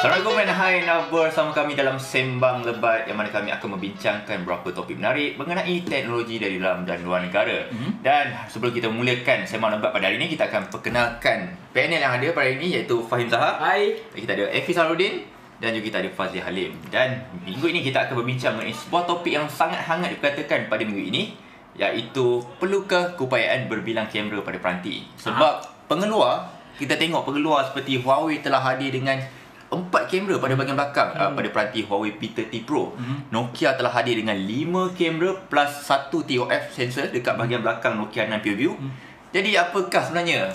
Assalamualaikum dan hai nak bersama kami dalam Sembang Lebat yang mana kami akan membincangkan beberapa topik menarik mengenai teknologi dari dalam dan luar negara. Mm-hmm. Dan sebelum kita mulakan Sembang Lebat pada hari ini, kita akan perkenalkan panel yang ada pada hari ini iaitu Fahim Zahar. Hai. Kita ada Efi Sarudin dan juga kita ada Fazli Halim. Dan minggu ini kita akan berbincang mengenai sebuah topik yang sangat hangat diperkatakan pada minggu ini iaitu perlukah keupayaan berbilang kamera pada peranti. Sebab Aha. pengeluar, kita tengok pengeluar seperti Huawei telah hadir dengan empat kamera pada bahagian belakang hmm. uh, pada peranti Huawei P30 Pro. Hmm. Nokia telah hadir dengan lima kamera plus satu TOF sensor dekat bahagian belakang Nokia 9 PureView. Hmm. Jadi apakah sebenarnya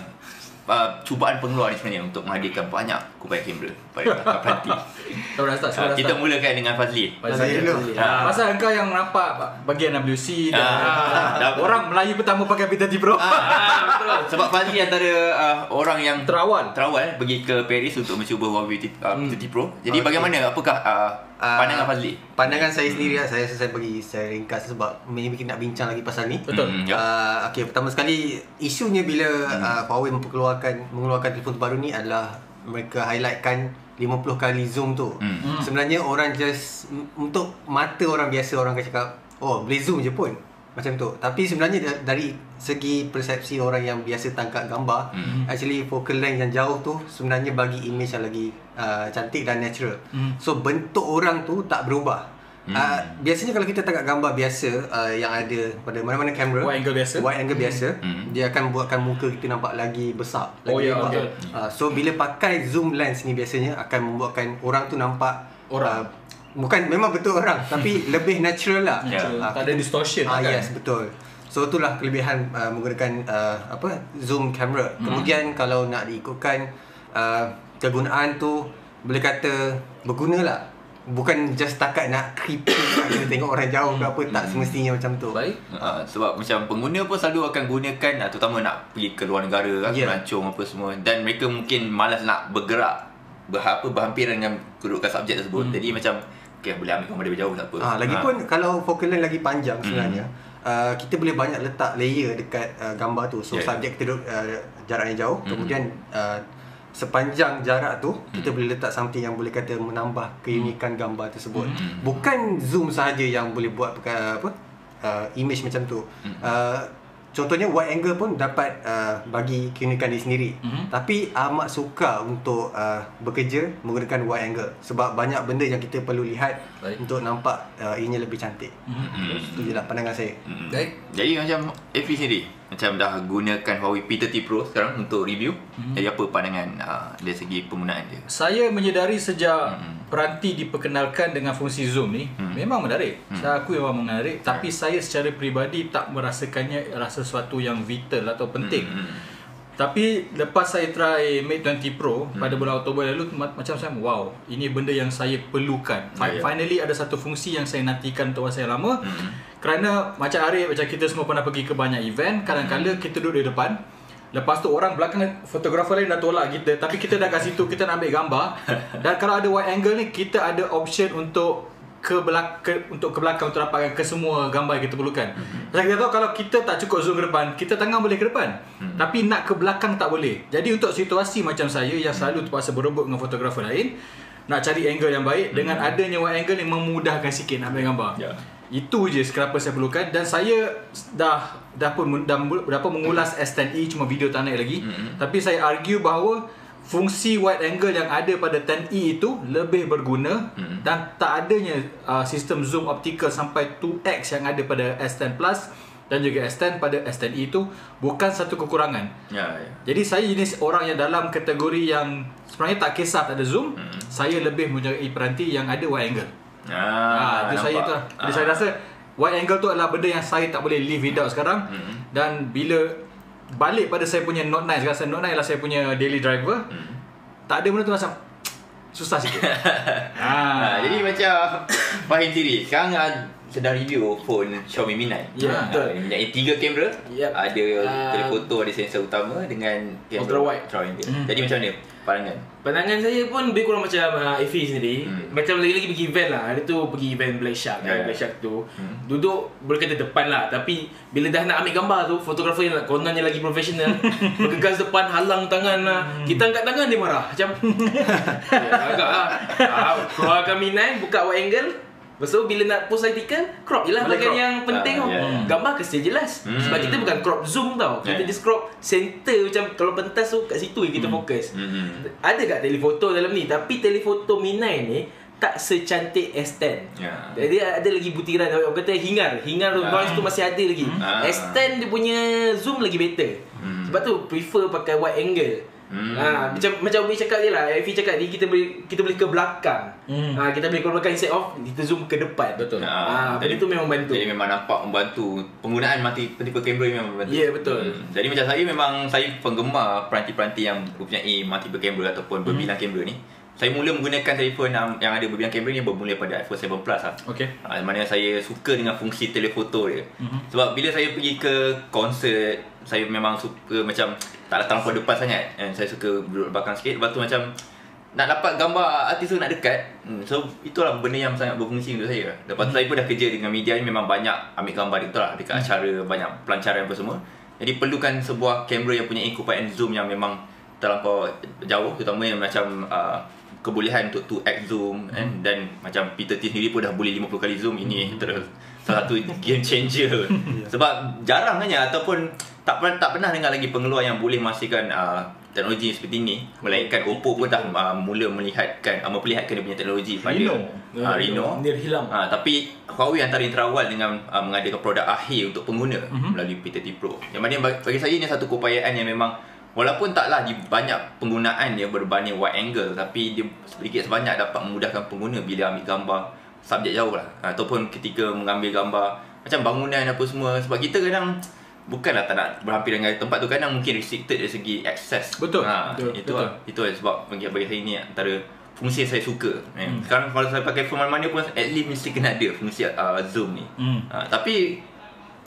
uh, cubaan pengeluar ni sebenarnya untuk menghadirkan banyak kubai kamera pada peranti. Kau dah start, uh, kita start. mulakan dengan Fazli. Fazli dulu. Uh. Pasal engkau yang nampak bagian WC dan orang Melayu pertama pakai P30 Pro. Uh, uh, Sebab Fazli antara uh, orang yang terawal terawal pergi ke Paris untuk mencuba Huawei P30 uh, Pro. Jadi okay. bagaimana apakah uh, pandangan Fazli? Pandangan saya sendiri lah. Saya saya bagi saya ringkas sebab mungkin nak bincang lagi pasal ni. Betul. Hmm, ya. uh, okay, pertama sekali isunya bila hmm. uh, Huawei memperkeluarkan mengeluarkan telefon baru ni adalah mereka highlightkan 50 kali zoom tu. Hmm. Sebenarnya orang just untuk mata orang biasa orang akan cakap, "Oh, boleh zoom je pun." Macam tu. Tapi sebenarnya dari segi persepsi orang yang biasa tangkap gambar, hmm. actually focal length yang jauh tu sebenarnya bagi image yang lagi uh, cantik dan natural. Hmm. So bentuk orang tu tak berubah. Hmm. Uh, biasanya kalau kita tengok gambar biasa uh, yang ada pada mana-mana kamera wide angle biasa wide angle biasa hmm. dia akan buatkan muka kita nampak lagi besar lagi oh, ya, okay. uh, so bila pakai zoom lens ni biasanya akan membuatkan orang tu nampak orang uh, bukan memang betul orang tapi lebih natural lah natural. Uh, tak ada distortion uh, kan yes betul so itulah kelebihan uh, menggunakan uh, apa zoom camera hmm. kemudian kalau nak diikutkan uh, kegunaan tu boleh kata berguna lah bukan just takat nak creepy nak tengok orang jauh ke apa tak semestinya macam tu baik uh, sebab macam pengguna pun selalu akan gunakan uh, terutama nak pergi ke luar negara yeah. melancong apa semua dan mereka mungkin malas nak bergerak berapa berhampiran dengan kedudukan subjek tersebut hmm. jadi macam okay, boleh ambil gambar dari jauh tak apa uh, lagipun uh. kalau focal length lagi panjang sebenarnya hmm. Uh, kita boleh banyak letak layer dekat uh, gambar tu so yeah. subjek kita duduk uh, jarak yang jauh hmm. kemudian uh, sepanjang jarak tu hmm. kita boleh letak something yang boleh kata menambah keunikan hmm. gambar tersebut hmm. bukan zoom sahaja yang boleh buat apa uh, image macam tu hmm. uh, contohnya wide angle pun dapat uh, bagi keunikan diri sendiri hmm. tapi amat suka untuk uh, bekerja menggunakan wide angle sebab banyak benda yang kita perlu lihat Baik. untuk nampak uh, ianya lebih cantik hmm. itu je lah pandangan saya hmm. Baik. jadi macam Efi sendiri macam dah gunakan Huawei P30 Pro sekarang untuk review. Hmm. Jadi apa pandangan uh, dari segi penggunaan dia? Saya menyedari sejak hmm. peranti diperkenalkan dengan fungsi zoom ni hmm. memang menarik. Hmm. Saya akui memang menarik hmm. tapi saya secara peribadi tak merasakannya rasa sesuatu yang vital atau penting. Hmm. Tapi lepas saya try Mate 20 Pro hmm. pada bulan Oktober lalu macam saya wow, ini benda yang saya perlukan. Yeah, ya. Finally ada satu fungsi yang saya nantikan untuk masa yang lama. Hmm. Kerana macam Arif macam kita semua pernah pergi ke banyak event, kadang-kadang kita duduk di depan. Lepas tu orang belakang fotografer lain dah tolak kita tapi kita dah kat situ kita nak ambil gambar dan kalau ada wide angle ni kita ada option untuk ke belakang untuk ke belakang untuk dapatkan ke semua gambar yang kita perlukan. Mm-hmm. Kita tahu kalau kita tak cukup zoom ke depan, kita tangan boleh ke depan. Mm-hmm. Tapi nak ke belakang tak boleh. Jadi untuk situasi macam saya yang selalu terpaksa berebut dengan fotografer lain, nak cari angle yang baik mm-hmm. dengan adanya wide angle yang memudahkan sikit nak ambil gambar. Yeah. Itu je kenapa saya perlukan dan saya dah dah pun dah, dah pun mengulas S10e cuma video tak naik lagi. Mm-hmm. Tapi saya argue bahawa fungsi wide angle yang ada pada 10E itu lebih berguna hmm. dan tak adanya uh, sistem zoom optical sampai 2x yang ada pada S10 Plus dan juga S10 pada S10e itu bukan satu kekurangan. Ya, ya. Jadi saya jenis orang yang dalam kategori yang sebenarnya tak kisah tak ada zoom, hmm. saya lebih mencari peranti yang ada wide angle. Ah, ha, itu saya tu. Jadi ah. saya rasa wide angle tu adalah benda yang saya tak boleh live without sekarang. Hmm. Dan bila balik pada saya punya Note 9 sekarang Note 9 adalah saya punya daily driver hmm. tak ada benda tu macam susah sikit ha. ha. jadi macam Fahim sendiri sekarang sedang review phone Xiaomi Mi 9 ya yeah, betul ha, yang tiga kamera yep. ada uh, telefoto ada sensor utama dengan ultra wide hmm. jadi macam mana pandangan? Pandangan saya pun lebih kurang macam uh, Effie sendiri. Hmm. Macam lagi-lagi pergi event lah. Hari tu pergi event Black Shark Ya, kan? Ya. Black Shark tu. Hmm. Duduk boleh kata depan lah. Tapi bila dah nak ambil gambar tu Fotografer yang kononnya lagi profesional Bergegas depan halang tangan lah. Kita angkat tangan dia marah. Macam ya, Agak lah. Ah, Keluarkan minai Buka wide angle Lepas tu bila nak post artikel Crop je lah bagian crop. yang penting Ah, ya, ya. Gambar kasi jelas Hmm. Sebab kita bukan crop zoom tau Kita ya. just crop center Macam kalau pentas tu kat situ je kita fokus Hmm. ada kat telefoto dalam ni Tapi telefoto Mi 9 ni Tak secantik S10 Ya. Jadi ada lagi butiran Orang kata hingar Hingar tu Ah. noise tu masih ada lagi Ah. S10 dia punya zoom lagi better Hmm. Sebab tu prefer pakai wide angle Hmm. Ha, macam macam Umi cakap je lah Effie cakap ni kita boleh kita boleh ke belakang Hmm. ha, kita boleh ke belakang instead of kita zoom ke depan Betul. ha, benda tu memang bantu Jadi memang nampak membantu Penggunaan mati tipe kamera memang membantu Ya, betul. Hmm. Jadi macam saya memang Saya penggemar peranti-peranti yang Mempunyai multiple camera Ataupun Hmm. berbilang kamera ni Saya mula menggunakan telefon yang, yang ada berbilang kamera ni Bermula pada iPhone 7 Plus lah Okay. Ha, mana saya suka dengan fungsi telefoto dia. Mhm. Mm-hmm. Sebab bila saya pergi ke konsert, saya memang suka macam taklah terlampau depan sangat. And saya suka duduk belakang sikit. Lepas tu macam nak dapat gambar artis tu nak dekat. Hmm, so itulah benda yang sangat berfungsi untuk saya. Lepas tu Mhm. saya pun dah kerja dengan media ni memang banyak ambil gambar dia tu lah dekat acara banyak pelancaran apa semua. Jadi perlukan sebuah kamera yang punya kupaian zoom yang memang terlampau jauh terutama yang macam uh, kebolehan untuk 2x zoom kan dan macam Peter Thiel sendiri pun dah boleh 50 kali zoom ini terus salah satu game changer sebab jarang hanya ataupun tak pernah tak pernah dengar lagi pengeluar yang boleh memastikan uh, teknologi seperti ini melainkan Oppo pun dah uh, mula melihatkan uh, memperlihatkan dia punya teknologi pada Reno. uh, Reno Nir hilang Ha, tapi Huawei antara yang terawal dengan uh, mengadakan produk akhir untuk pengguna Mhm. mm-hmm. melalui P30 Pro. Yang mana bagi, bagi saya ini satu keupayaan yang memang walaupun taklah di banyak penggunaan dia berbanding wide angle tapi dia sedikit sebanyak dapat memudahkan pengguna bila ambil gambar subjek jauh lah. Ha, ataupun ketika mengambil gambar macam bangunan apa semua. Sebab kita kadang bukanlah tak nak berhampir dengan tempat tu kadang mungkin restricted dari segi akses Betul, ha, betul, itu betul. lah. Itu lah sebab bagi, bagi saya ni antara fungsi yang saya suka. Hmm. sekarang kalau saya pakai phone mana-mana pun at least mesti kena ada fungsi uh, zoom ni. Hmm. uh, tapi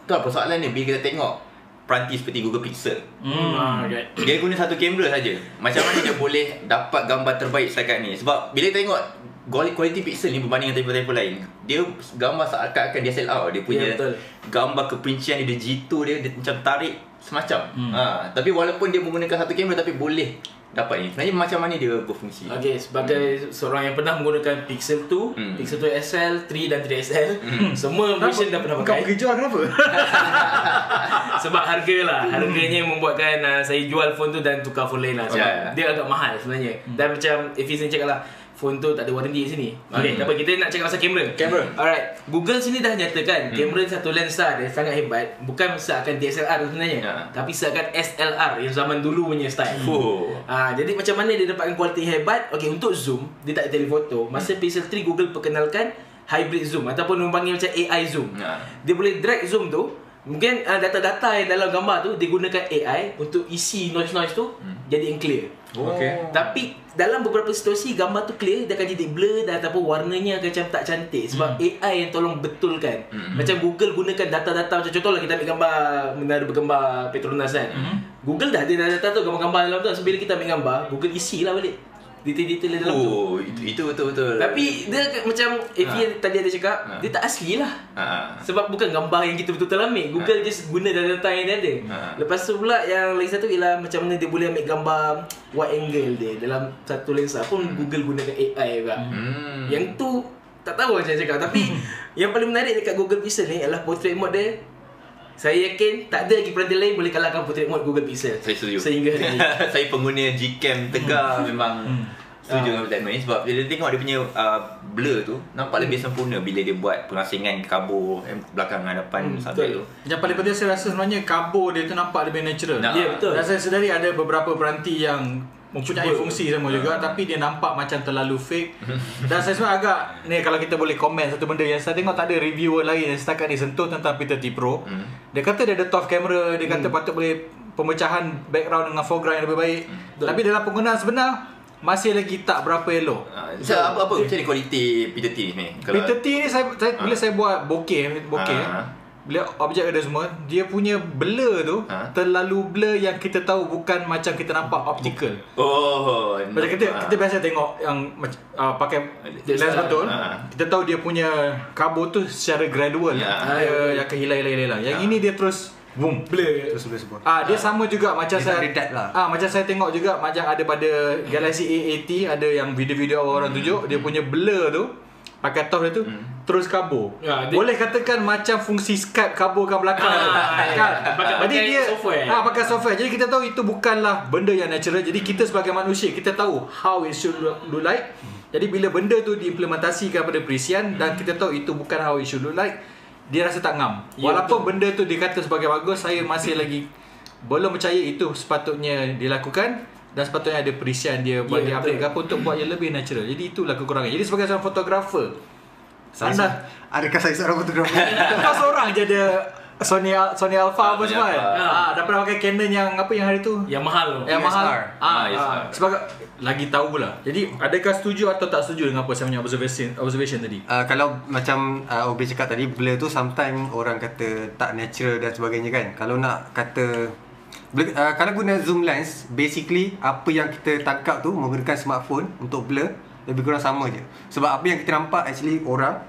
tu lah persoalan dia. Bila kita tengok peranti seperti Google Pixel hmm. ah, okay. dia guna satu kamera saja macam mana dia boleh dapat gambar terbaik setakat ni sebab bila tengok kuali- kualiti pixel ni berbanding dengan telefon-telefon lain dia gambar seakan-akan DSLR dia punya Ya, betul. gambar keperincian dia, dia jitu dia, dia macam tarik semacam. Hmm. ha, tapi walaupun dia menggunakan satu kamera tapi boleh dapat ni sebenarnya macam mana dia berfungsi? Okay, sebagai seorang yang pernah menggunakan Pixel 2, Hmm. Pixel 2 XL, 3 dan 3XL, semua version dah pernah Kau pakai. pergi jual kenapa? Sebab harga lah. Harganya membuatkan uh, Saya jual phone tu Dan tukar phone lain lah. Sebab Ya, ya. dia agak mahal sebenarnya. Dan macam Effies ni cakap lah Phone tu tak ada warranty sini Okay, Hmm. apa Kita nak cakap pasal kamera Kamera. Alright Google sini dah nyatakan Kamera satu lensa dia sangat hebat Bukan seakan DSLR sebenarnya Ya. Tapi seakan SLR Yang zaman dulu punya style Oh. Ah, jadi macam mana dia dapatkan kualiti hebat? Okey, untuk zoom, dia tak ada telefoto. Masa Pixel 3 Google perkenalkan hybrid zoom ataupun orang panggil macam AI zoom. Ya. Dia boleh drag zoom tu, mungkin uh, data-data yang dalam gambar tu dia gunakan AI untuk isi noise-noise tu jadi yang Okay. Tapi dalam beberapa situasi gambar tu clear dia akan jadi blur dan ataupun warnanya akan macam tak cantik sebab AI yang tolong betulkan. Macam Google gunakan data-data macam contohlah kita ambil gambar menara bergambar Petronas kan. Google dah ada data tu gambar-gambar dalam tu. So bila kita ambil gambar, Google isi lah balik. Detail-detail dalam tu. Oh, itu, itu betul-betul. Tapi dia macam Effie Ha. tadi ada cakap, Ha. dia tak asli lah. ha. Sebab bukan gambar yang kita betul-betul ambil Google just guna data-data yang dia ada Ha. Lepas tu pula yang lagi satu ialah Macam mana dia boleh ambil gambar wide angle dia Dalam satu lensa pun Google gunakan AI juga Hmm. Yang tu tak tahu macam cakap Tapi yang paling menarik dekat Google Pixel ni Ialah portrait mode dia Saya yakin tak ada lagi peranti lain boleh kalahkan portrait mode Google Pixel Saya setuju. Sehingga hari ni saya pengguna Gcam tegar memang setuju dengan statement ni sebab bila tengok dia punya uh, blur tu nampak lebih sempurna bila dia buat pengasingan kabur eh, belakang dan depan Hmm, subjek betul. tu. Yang paling penting saya rasa sebenarnya kabur dia tu nampak lebih natural. Nah. Ya betul Dan saya sedari ada beberapa peranti yang mempunyai Cuba. fungsi sama juga tapi dia nampak macam terlalu fake. Dan saya sebenarnya agak ni kalau kita boleh komen satu benda yang saya tengok tak ada reviewer lain yang setakat ni sentuh tentang Peter T Pro. Hmm. Dia kata dia ada TOF kamera, dia kata patut boleh pemecahan background dengan foreground yang lebih baik. Tapi dalam penggunaan sebenar masih lagi tak berapa elok. Uh, so, apa apa macam ni kualiti Peter T ni? Peter T ni saya, saya bila saya buat bokeh bokeh Ah. Bila objek ada semua dia punya blur tu Ha? terlalu blur yang kita tahu bukan macam kita nampak optical Oh. macam kita ah. kita biasa tengok yang uh, pakai lens Lens betul ha. kita tahu dia punya kabur tu secara gradual Ya. dia akan hilang-hilang yang Ya. ini dia terus boom Blur. Terus boleh sebut. Ah dia sama juga macam Dia saya lah. Ah macam saya tengok juga macam ada pada Galaxy A80 ada yang video-video orang Hmm. tunjuk dia punya blur tu pakai top dia tu terus kabur. Ya, dia- Boleh katakan macam fungsi Skype kaburkan belakang. Ah, ya. kan? Pakai- Jadi pakai dia software. Ah pakai software. Jadi kita tahu itu bukanlah benda yang natural. Jadi kita sebagai manusia kita tahu how it should look, look like. Jadi bila benda tu diimplementasikan pada perisian dan kita tahu itu bukan how it should look like, dia rasa tak ngam. Ya, Walaupun benda tu dikata sebagai bagus, saya masih lagi belum percaya itu sepatutnya dilakukan dan sepatutnya ada perisian dia buat dia update betul. ke apa untuk buat yang lebih natural. Jadi itulah kekurangan. Jadi sebagai seorang fotografer, Saya anda Adakah saya seorang fotografer? kau seorang je ada Sony Sony Alpha apa semua kan? Ah, dah pernah pakai Canon yang apa yang hari tu? Yang mahal tu. Yang mahal. Ah, Ah, ah. Sebagai lagi tahu pula. Jadi adakah setuju atau tak setuju dengan apa saya punya observation observation tadi? Uh, kalau macam uh, Obi cakap tadi blur tu sometimes orang kata tak natural dan sebagainya kan kalau nak kata blur, uh, kalau guna zoom lens basically apa yang kita tangkap tu menggunakan smartphone untuk blur lebih kurang sama je. Sebab apa yang kita nampak actually orang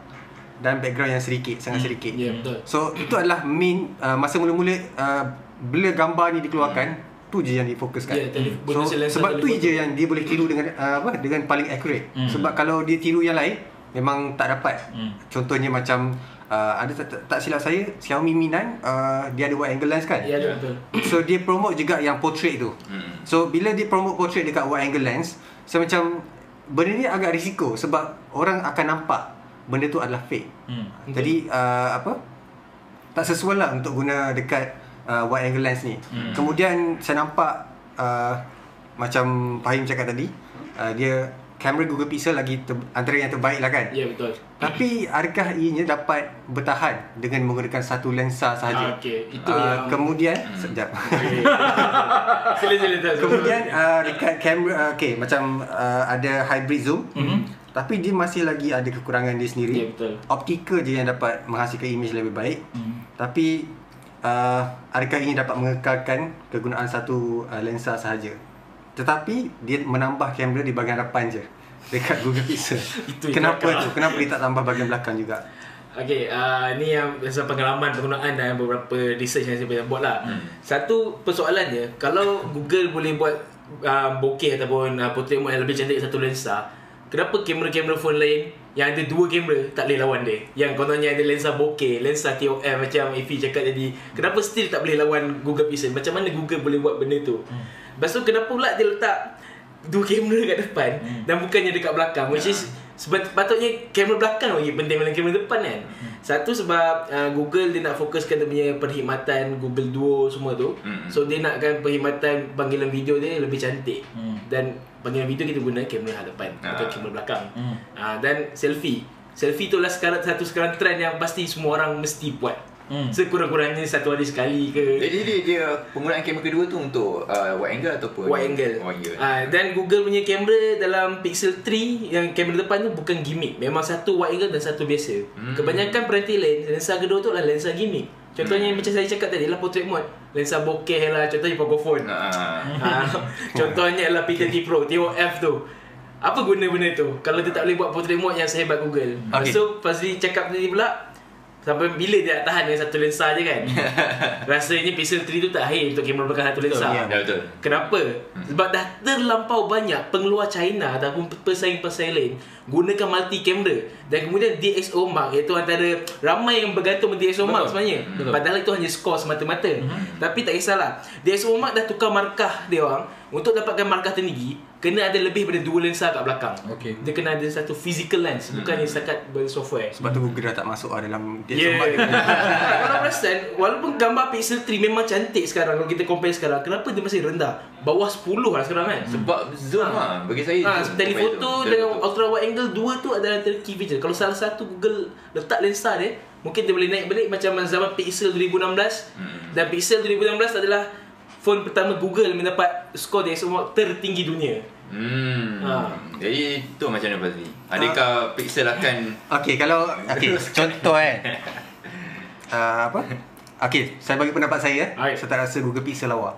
dan background yang sedikit sangat sedikit. Ya, betul. so itu adalah main uh, masa mula-mula uh, blur gambar ni dikeluarkan tu je yang difokuskan. Ya, tele- so, sebab tu je yang dia boleh tiru dengan uh, apa dengan paling accurate. Hmm. sebab kalau dia tiru yang lain memang tak dapat. Hmm. contohnya macam uh, ada tak, tak, silap saya Xiaomi Mi 9 uh, dia ada wide angle lens kan Ya, betul. so dia promote juga yang portrait tu Hmm. so bila dia promote portrait dekat wide angle lens so macam benda ni agak risiko sebab orang akan nampak benda tu adalah fake Hmm. jadi uh, apa tak sesuai lah untuk guna dekat uh, wide angle lens ni. Hmm. Kemudian saya nampak uh, macam Fahim cakap tadi, uh, dia kamera Google Pixel lagi ter, antara yang terbaik lah kan. Ya, betul. Tapi adakah ianya dapat bertahan dengan menggunakan satu lensa sahaja? Ah, okey. Itu uh, yang- kemudian sekejap. Sila sila tak. Kemudian uh, dekat kamera uh, okay macam uh, ada hybrid zoom. Mm-hmm. Tapi dia masih lagi ada kekurangan dia sendiri. Ya, betul. Optical je yang dapat menghasilkan image lebih baik. Hmm. Tapi uh, adakah ini dapat mengekalkan kegunaan satu uh, lensa sahaja? Tetapi dia menambah kamera di bahagian depan je dekat Google Pixel. Itu yang Kenapa tu? Kenapa dia tak tambah bahagian belakang juga? Okay, uh, ni yang pasal pengalaman penggunaan dan beberapa research yang saya buat lah. Hmm. Satu persoalan dia, kalau Google boleh buat uh, bokeh ataupun uh, portrait mode yang lebih cantik satu lensa, kenapa kamera-kamera phone lain yang ada dua kamera tak boleh lawan dia? Yang kononnya ada lensa bokeh, lensa TOF macam Afi cakap tadi, kenapa still tak boleh lawan Google Pixel? Macam mana Google boleh buat benda tu? Hmm. Lepas tu kenapa pula dia letak dua kamera kat depan hmm. dan bukannya dekat belakang which is sepatutnya kamera belakang lagi penting daripada kamera depan kan hmm. satu sebab uh, Google dia nak fokuskan dia punya perkhidmatan Google Duo semua tu Hmm. so dia nakkan perkhidmatan panggilan video dia lebih cantik Hmm. dan panggilan video kita guna kamera hadapan Ah. bukan kamera belakang Hmm. uh, dan selfie selfie tu lah sekarang satu sekarang trend yang pasti semua orang mesti buat Hmm. sekurang-kurangnya satu hari sekali ke Jadi dia, dia penggunaan kamera kedua tu untuk uh, wide angle ataupun wide angle. Wide angle. Ah, dan Google punya kamera dalam Pixel 3 yang kamera depan tu bukan gimmick. Memang satu wide angle dan satu biasa. Hmm. Kebanyakan peranti lain lensa kedua tu adalah lensa gimmick. Contohnya macam saya cakap tadi lah portrait mode. Lensa bokeh lah contohnya Pocophone. Ah. Ah, contohnya adalah P30 Pro TOF tu. Apa guna benda tu? Kalau dia tak boleh buat portrait mode yang sehebat Google. Okay. Okay. So Fazli cakap tadi pula Sampai bila dia nak tahan dengan satu lensa je kan Rasanya Pixel 3 tu tak akhir untuk kamera belakang satu lensa Betul, ya. Ya betul. Kenapa? Sebab dah terlampau banyak pengeluar China ataupun pesaing-pesaing lain gunakan multi kamera dan kemudian DxO Mark iaitu antara ramai yang bergantung dengan DxO Mark Betul. sebenarnya. Betul. Padahal itu hanya skor semata-mata. Tapi tak kisahlah. DxO Mark dah tukar markah dia orang untuk dapatkan markah tertinggi kena ada lebih daripada dua lensa kat belakang. Okey. Dia kena ada satu physical lens bukan yang setakat bersoftware. Sebab tu Google dah tak masuk lah dalam dia yeah. Yeah. Kalau perasan, walaupun gambar Pixel 3 memang cantik sekarang kalau kita compare sekarang, kenapa dia masih rendah? Bawah 10 lah sekarang kan? Sebab zoom lah bagi saya. Ha, zoom telefoto dengan Betul. ultra wide angle dua tu adalah antara key feature. Kalau salah satu Google letak lensa dia, mungkin dia boleh naik balik macam zaman Pixel 2016 Hmm. dan Pixel 2016 adalah phone pertama Google mendapat skor dia semua tertinggi dunia. Hmm. Ha. Jadi tu macam mana Fazli? Adakah Pixel akan Okay, kalau okay, contoh kan. uh, apa? Okay, saya bagi pendapat saya. eh. Alright. Saya tak rasa Google Pixel lawa.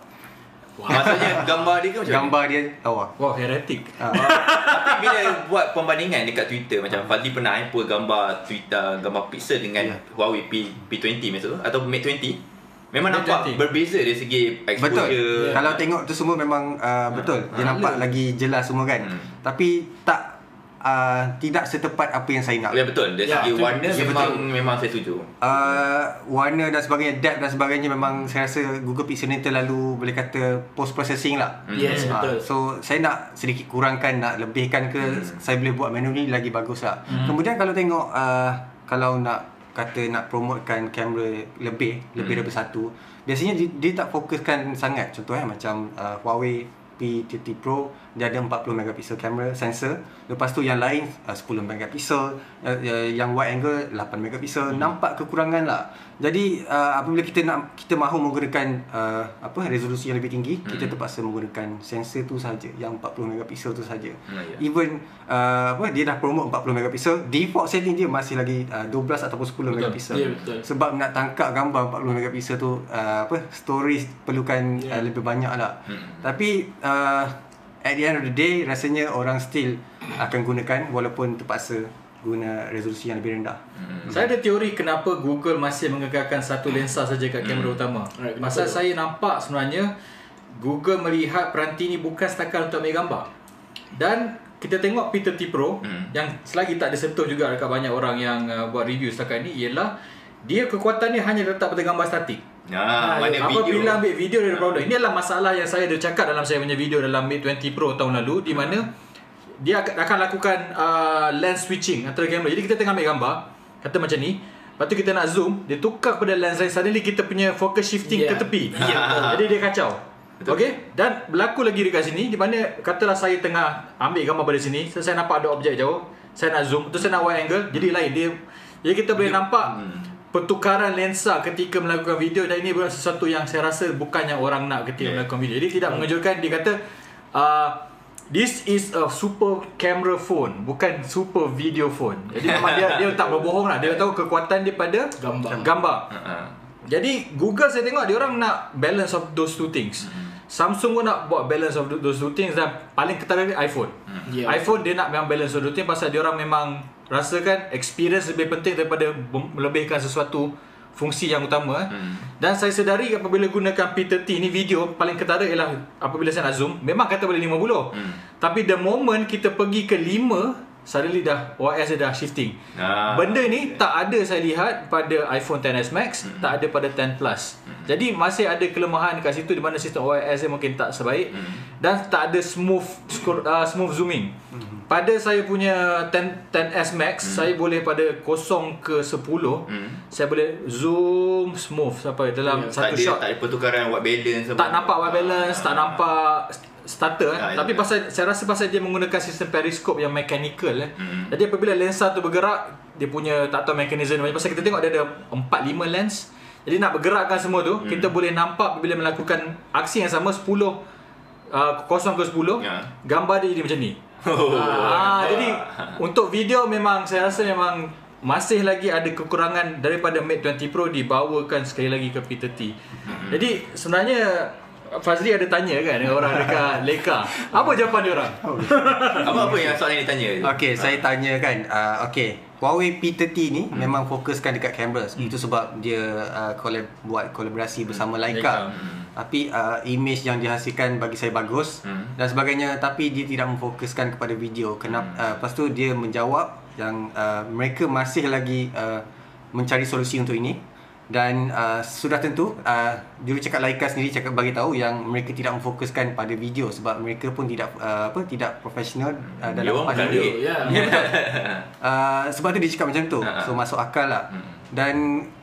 Maksudnya gambar dia ke macam? Gambar dia lawa. Wah, heretic. Ah. Tapi bila buat pembandingan dekat Twitter macam Fadli pernah eh gambar Twitter gambar Pixel dengan Ya. Huawei P P20 maksud tu atau Mate 20 memang nampak 20. berbeza dari segi exposure. Betul. Kalau tengok tu semua memang uh, betul. Dia nampak lagi jelas semua kan. Hmm. Tapi tak uh, tidak setepat apa yang saya nak. Ya betul. Dari Ya, segi betul. warna Ya, memang betul. memang saya setuju. Uh, warna dan sebagainya, depth dan sebagainya memang saya rasa Google Pixel ni terlalu boleh kata post processing lah. Yes, Ah, betul. so saya nak sedikit kurangkan nak lebihkan ke saya boleh buat manually lagi bagus lah. Kemudian kalau tengok uh, kalau nak kata nak promotekan kamera lebih lebih daripada satu, biasanya dia, dia tak fokuskan sangat. Contoh eh macam uh, Huawei P30 Pro dia ada 40 megapixel kamera sensor. Lepas tu yang lain uh, 10 megapixel, uh, uh, yang wide angle 8 megapixel. Nampak kekurangan lah. Jadi uh, apabila kita nak kita mahu menggunakan uh, apa resolusi yang lebih tinggi, kita terpaksa menggunakan sensor tu saja yang 40 megapixel tu saja. Hmm, ya. Even uh, apa dia dah promote 40 megapixel, default setting dia masih lagi uh, 12 ataupun 10 megapixel. Ya, betul. Sebab nak tangkap gambar 40 megapixel tu uh, apa storage perlukan Ya. uh, lebih banyak lah. Hmm. Tapi uh, at the end of the day rasanya orang still akan gunakan walaupun terpaksa guna resolusi yang lebih rendah. Hmm. Saya ada teori kenapa Google masih mengekalkan satu lensa saja kat kamera utama. Alright, Masa betul. saya nampak sebenarnya Google melihat peranti ni bukan setakat untuk ambil gambar. Dan kita tengok P30 Pro Hmm. yang selagi tak disentuh juga dekat banyak orang yang uh, buat review setakat ni ialah dia kekuatan dia hanya letak pada gambar statik. Ah, mana video. Apabila ambil video dari produk Ini adalah masalah yang saya ada cakap dalam saya punya video dalam Mate 20 Pro tahun lalu di mana dia akan lakukan uh, lens switching antara kamera. Jadi kita tengah ambil gambar, kata macam ni, lepas tu kita nak zoom, dia tukar kepada lens lain suddenly kita punya focus shifting Yeah. ke tepi. Ya, betul. Jadi dia kacau. Okey? Dan berlaku lagi dekat sini di mana katalah saya tengah ambil gambar pada sini, so saya nampak ada objek jauh, saya nak zoom, tu saya nak wide angle, jadi lain dia. Jadi kita boleh nampak Hmm. Pertukaran lensa ketika melakukan video dan ini bukan sesuatu yang saya rasa bukan yang orang nak ketika Yeah. melakukan video. Jadi tidak mengejutkan dia kata uh, this is a super camera phone bukan super video phone. Jadi memang dia dia tak berbohong lah. Dia tahu kekuatan dia pada Gambar. gambar. Ah. Jadi Google saya tengok dia orang nak balance of those two things. Samsung pun nak buat balance of those two things dan paling ketara dia iPhone. Ya. iPhone dia nak memang balance of those things pasal dia orang memang rasakan experience lebih penting daripada melebihkan sesuatu fungsi yang utama. eh. Hmm. Dan saya sedari apabila gunakan P30 ni video paling ketara ialah apabila saya nak zoom memang kata boleh 50. Hmm. Tapi the moment kita pergi ke 5 suddenly dah OIS dia dah shifting. Ah. Benda ni tak ada saya lihat pada iPhone XS Max, Hmm. tak ada pada 10 Plus. Jadi masih ada kelemahan kat situ di mana sistem OIS dia mungkin tak sebaik Hmm. dan tak ada smooth skor- uh, smooth zooming. Pada saya punya 10 10S Max, saya boleh pada 0 ke 10, Hmm. saya boleh zoom smooth sampai dalam Ya, satu tak ada, shot. tak ada pertukaran white balance apa. Tak nampak white balance, tak nampak starter eh. Ah, Tapi ya. pasal saya rasa pasal dia menggunakan sistem periscope yang mechanical eh. Hmm. Jadi apabila lensa tu bergerak, dia punya tak tahu mekanisme macam pasal kita tengok dia ada 4 5 lens. Jadi nak bergerakkan semua tu, kita boleh nampak bila melakukan aksi yang sama 10 uh, 0 ke 10, Ya. gambar dia jadi macam ni. Oh. Ah, jadi untuk video memang saya rasa memang masih lagi ada kekurangan daripada Mate 20 Pro dibawakan sekali lagi ke P30. Jadi sebenarnya Fazli ada tanya kan dengan orang dekat Leica. Apa jawapan dia orang? apa apa yang soalan yang ditanya? Okey, saya tanya kan. Uh, Okey, Huawei P30 ni hmm. memang fokuskan dekat kamera. Hmm. Itu sebab dia uh, collab, buat kolaborasi bersama Leica. Leica. Hmm. Tapi uh, image yang dihasilkan bagi saya bagus Hmm. dan sebagainya tapi dia tidak memfokuskan kepada video. Kenapa Hmm. uh, lepas tu dia menjawab yang uh, mereka masih lagi uh, mencari solusi untuk ini dan uh, sudah tentu uh, jurucakap Leica sendiri cakap bagi tahu yang mereka tidak memfokuskan pada video sebab mereka pun tidak uh, apa tidak profesional uh, Dia dalam pada video. duit. Ya. Ya betul. Uh, sebab tu dia cakap macam tu. Ha, ha. So masuk akal lah. Hmm. Dan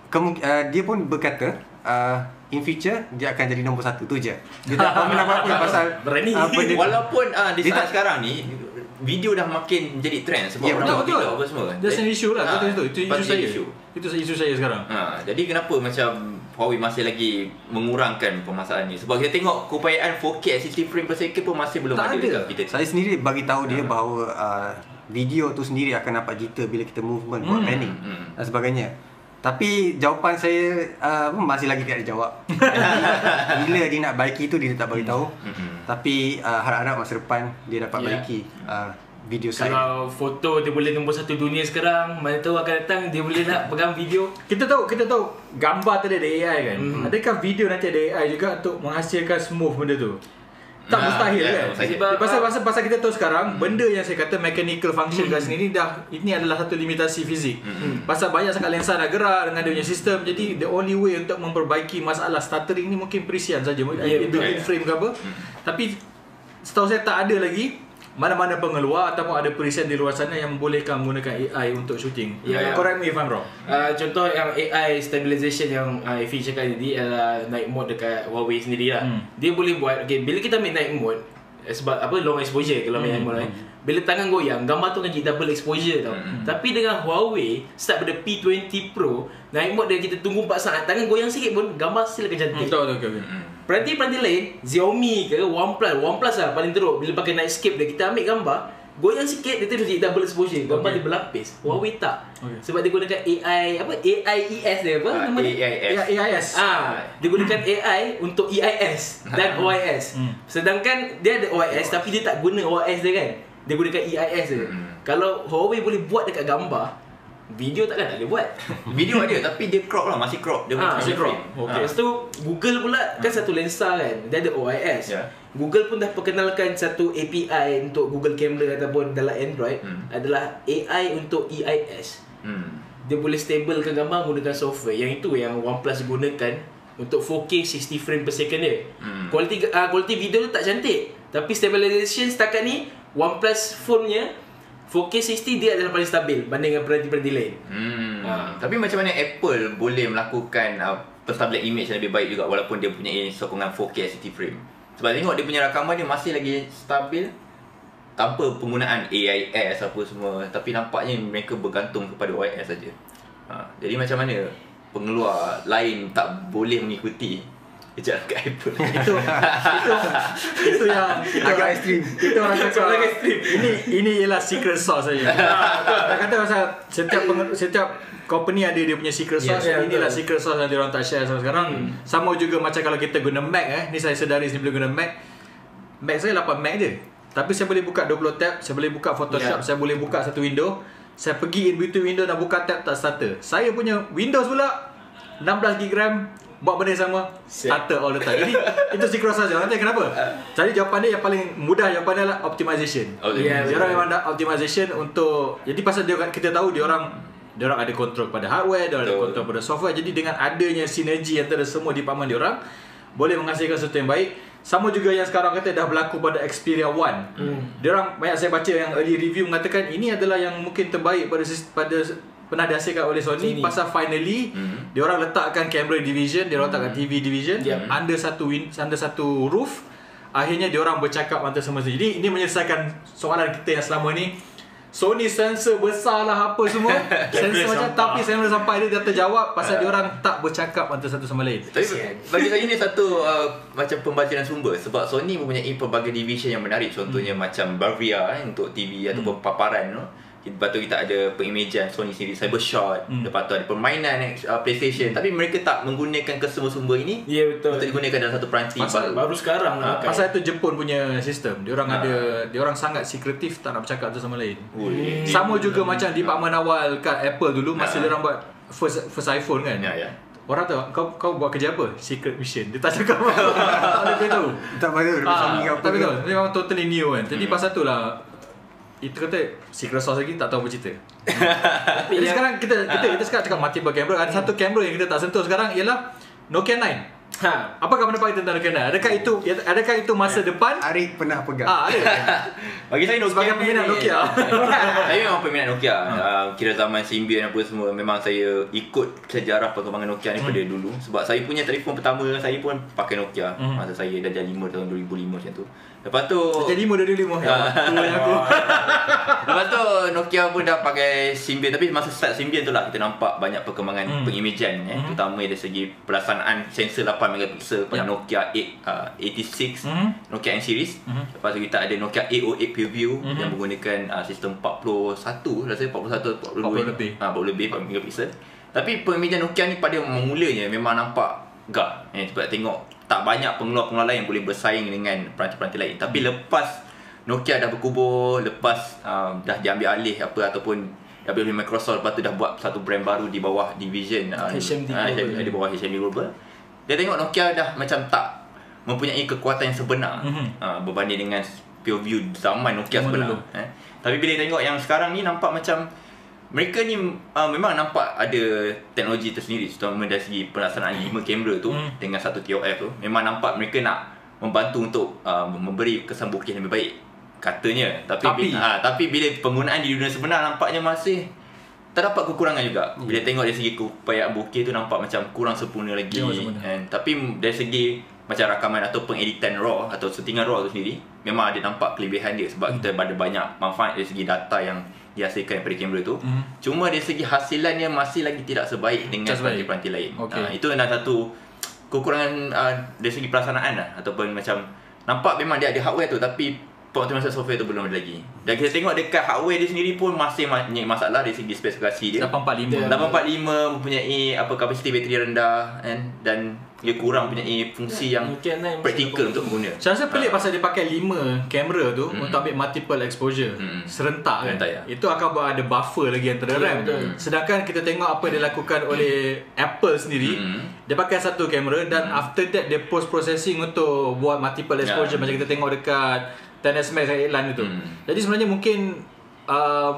kemung- uh, dia pun berkata uh, in future dia akan jadi nombor satu tu je. Dia tak komen apa-apa pasal Berani. uh, benda. Walaupun ah di Dia saat tak- sekarang ni video dah makin jadi trend sebab Ya, orang buat betul. video apa semua. That's an issue lah. Ah, Betul itu. Itu isu saya. isu. Itu isu saya sekarang. Ha, jadi kenapa macam Huawei masih lagi mengurangkan permasalahan ni? Sebab kita tengok keupayaan 4K at 60 frame per second pun masih belum Tak ada, ada. dekat kita. Saya sendiri bagi tahu dia Ha. bahawa uh, video tu sendiri akan nampak jitter bila kita movement buat Hmm. panning Hmm. dan sebagainya. Tapi jawapan saya uh, masih lagi tak dijawab. Bila dia nak baiki tu dia tak bagi tahu. Tapi uh, harap-harap masa depan dia dapat Ya. baiki uh, video saya. Kalau foto dia boleh nombor satu dunia sekarang, mana tahu akan datang dia boleh nak pegang video. Kita tahu kita tahu gambar tadi ada AI kan. Mhm. Adakah video nanti ada AI juga untuk menghasilkan smooth benda tu? Tak Nah, mustahil ya, kan? mustahil. Sebab pasal, pasal pasal kita tahu sekarang benda yang saya kata mechanical function kat sini ni dah ini adalah satu limitasi fizik. Pasal banyak sangat lensa dah gerak dengan dia punya sistem. Jadi the only way untuk memperbaiki masalah stuttering ni mungkin perisian saja. Ya, Yeah, betul. built-in frame ke apa. Tapi setahu saya tak ada lagi mana-mana pengeluar ataupun ada perisian di luar sana yang membolehkan menggunakan AI untuk shooting. Ya. Correct me if I'm wrong. Uh, contoh yang AI stabilization yang uh, Efi cakap tadi adalah night mode dekat Huawei sendiri lah. Hmm. Dia boleh buat, okay, bila kita main night mode, eh, sebab apa long exposure kalau main night mode kan. Bila tangan goyang, gambar tu akan jadi double exposure tau. Tapi dengan Huawei, start pada P20 Pro, night mode dia kita tunggu 4 saat, tangan goyang sikit pun, gambar still akan cantik. Betul betul betul. Peranti-peranti lain Xiaomi ke OnePlus OnePlus lah paling teruk Bila pakai nightscape dia Kita ambil gambar Goyang sikit Dia terus jadi double exposure Gambar Okay. dia berlapis Huawei tak Okay. Sebab dia gunakan AI Apa AIES dia apa Ah, nama dia AIS. Ya, AIS. Ah, dia gunakan AI untuk EIS dan OIS. Hmm. Sedangkan dia ada OIS tapi dia tak guna OIS dia kan. Dia gunakan EIS dia. Hmm. Kalau Huawei boleh buat dekat gambar, video takkan tak boleh buat. Video ada tapi dia crop lah, masih crop. Dia Ah, masih frame. Okay. Lepas tu Google pula kan satu lensa kan. Dia ada OIS. Ya. Google pun dah perkenalkan satu API untuk Google Camera ataupun dalam Android Hmm. adalah AI untuk EIS. Hmm. Dia boleh stablekan gambar menggunakan software. Yang itu yang OnePlus gunakan untuk 4K 60 frame per second dia. Hmm. Kualiti uh, kualiti video tu tak cantik. Tapi stabilization setakat ni OnePlus phone-nya 4K 60 dia adalah paling stabil banding dengan peranti-peranti lain. Hmm. Ah. Tapi macam mana Apple boleh melakukan uh, penstabilan image yang lebih baik juga walaupun dia punya sokongan 4K 60 frame. Sebab tengok dia punya rakaman dia masih lagi stabil tanpa penggunaan AIS apa semua tapi nampaknya mereka bergantung kepada OIS saja. Ha, jadi macam mana pengeluar lain tak boleh mengikuti kejap kat Apple. itu itu itu yang itu Agak orang- ekstrim. Itu orang cakap Agak ekstrim. Ini ini ialah secret sauce saja. Dia kata pasal setiap peng, setiap company ada dia punya secret Ya, sauce. ya, Inilah betul. secret sauce yang dia orang tak share sampai sekarang. Sama juga macam kalau kita guna Mac eh. Ni saya sedari sebelum guna Mac. Mac saya 8 Mac je. Tapi saya boleh buka 20 tab, saya boleh buka Photoshop, Ya. saya boleh buka satu window. Saya pergi in between window dan buka tab tak starter. Saya punya Windows pula 16 GB RAM buat benda yang sama Siap. starter all the time. Jadi itu secret sauce. Orang tanya kenapa? Jadi jawapan dia yang paling mudah jawapan dia adalah optimization. Oh, Ya, Dia orang memang ada optimization untuk jadi pasal dia kita tahu dia orang dia orang ada kontrol pada hardware, dia orang ada kontrol pada software. Jadi dengan adanya sinergi antara semua department dia orang boleh menghasilkan sesuatu yang baik. Sama juga yang sekarang kata dah berlaku pada Xperia One. Hmm. Dia orang banyak saya baca yang early review mengatakan ini adalah yang mungkin terbaik pada pada pernah dihasilkan oleh Sony, Sony. pasal finally Hmm. dia orang letakkan camera division, dia orang letakkan TV division Yep. under satu win, under satu roof. Akhirnya dia orang bercakap antara semua Jadi ini menyelesaikan soalan kita yang selama ni Sony sensor besar lah apa semua Sensor macam sampah. tapi sensor sampai dia dah terjawab Pasal dia orang tak bercakap antara satu sama lain Tapi bagi saya ni satu uh, macam pembacaan sumber sebab Sony mempunyai pelbagai division yang menarik contohnya hmm. macam Bravia eh, untuk TV Hmm. ataupun paparan tu. Lepas tu kita ada pengimejan Sony sendiri Cybershot Hmm. Lepas tu ada permainan uh, PlayStation Tapi mereka tak menggunakan kesemua sumber ini Ya betul. Untuk digunakan dalam satu peranti Pasal baru Baru sekarang lah. Pasal itu Jepun punya sistem Dia orang Ah. ada Dia orang sangat secretive Tak nak bercakap satu sama lain Ui. Sama juga macam department awal kat Apple dulu Masa Ah. dia orang buat first first iPhone kan Ya ya Orang tahu kau kau buat kerja apa? Secret mission. Dia tak cakap apa. tak boleh. Tak tahu dia Ah, Sony ke apa tak ke. betul. Dia memang totally new kan. Jadi pasal tu lah itu kata secret sauce lagi tak tahu apa cerita. Jadi yang- sekarang kita kita kita sekarang cakap multiple camera. Ada satu kamera yang kita tak sentuh sekarang ialah Nokia 9. Ha. Apakah pendapat kita tentang Nokia 9? Adakah itu adakah itu masa depan? Arif pernah pegang. Ah, ada. Bagi saya Nokia Sebagai peminat Nokia. saya memang peminat Nokia. Uh, kira zaman Symbian apa semua memang saya ikut sejarah perkembangan Nokia ni pada dulu sebab saya punya telefon pertama saya pun pakai Nokia Hmm. masa saya dah jadi 5 tahun 2005 macam tu. Lepas tu Jadi lima dari lima. Ah. Tua yang aku. Lepas tu Nokia pun dah pakai Symbian tapi masa start Symbian tu lah kita nampak banyak perkembangan Hmm. pengimejan eh Hmm. terutama dari segi pelaksanaan sensor 8 megapiksel pada Ya. Nokia 8 uh, 86 Hmm. Nokia N series. Hmm. Lepas tu kita ada Nokia 808 PureView Mhm. yang menggunakan uh, sistem 41 rasanya 41 atau 42 40 lebih. Ah 40 lebih 4 megapiksel. Tapi pemeja Nokia ni pada mulanya memang nampak gah. Eh, sebab tengok tak banyak pengeluar-pengeluar lain yang boleh bersaing dengan peranti-peranti lain. Tapi lepas Nokia dah berkubur, lepas uh, dah diambil alih apa ataupun diambil oleh Microsoft lepas tu dah buat satu brand baru di bawah division uh, HMD uh, Global. di bawah HMD Global. Dia tengok Nokia dah macam tak mempunyai kekuatan yang sebenar Mhm. uh, berbanding dengan pure view zaman Nokia sebenar. Eh. Tapi bila tengok yang sekarang ni nampak macam mereka ni uh, memang nampak ada teknologi tersendiri terutama dari segi pelaksanaan 5 kamera tu Hmm. dengan satu TOF tu memang nampak mereka nak membantu untuk uh, memberi kesan bukit yang lebih baik katanya. Tapi Tapi- tapi, uh, tapi bila penggunaan di dunia sebenar nampaknya masih terdapat kekurangan juga. Bila tengok dari segi keupayaan bukit tu nampak macam kurang sempurna lagi sempurna. and, tapi dari segi macam rakaman atau pengeditan raw atau settingan raw tu sendiri memang ada nampak kelebihan dia sebab kita ada banyak manfaat dari segi data yang dihasilkan daripada kamera tu Mhm. cuma dari segi hasilannya masih lagi tidak sebaik dengan peranti-peranti lain Okey. Ah, itu adalah satu kekurangan uh, dari segi pelaksanaan lah ataupun macam nampak memang dia ada hardware tu tapi pengoptimasi software tu belum ada lagi dan kita tengok dekat hardware dia sendiri pun masih banyak masalah dari segi spesifikasi dia 845. 845 mempunyai apa kapasiti bateri rendah kan dan dia kurang mempunyai fungsi yang Nokia 9 praktikal untuk pengguna. Saya rasa pelik pasal dia pakai 5 kamera tu Hmm. untuk ambil multiple exposure Hmm. serentak kan. Serentak, ya. Itu akan buat ada buffer lagi antara Ya, RAM. betul. Sedangkan kita tengok apa yang dilakukan oleh Apple sendiri, Hmm. dia pakai satu kamera dan after that dia post processing untuk buat multiple exposure Ya. macam kita tengok dekat 10S Max yang iklan itu. Hmm. Jadi sebenarnya mungkin um,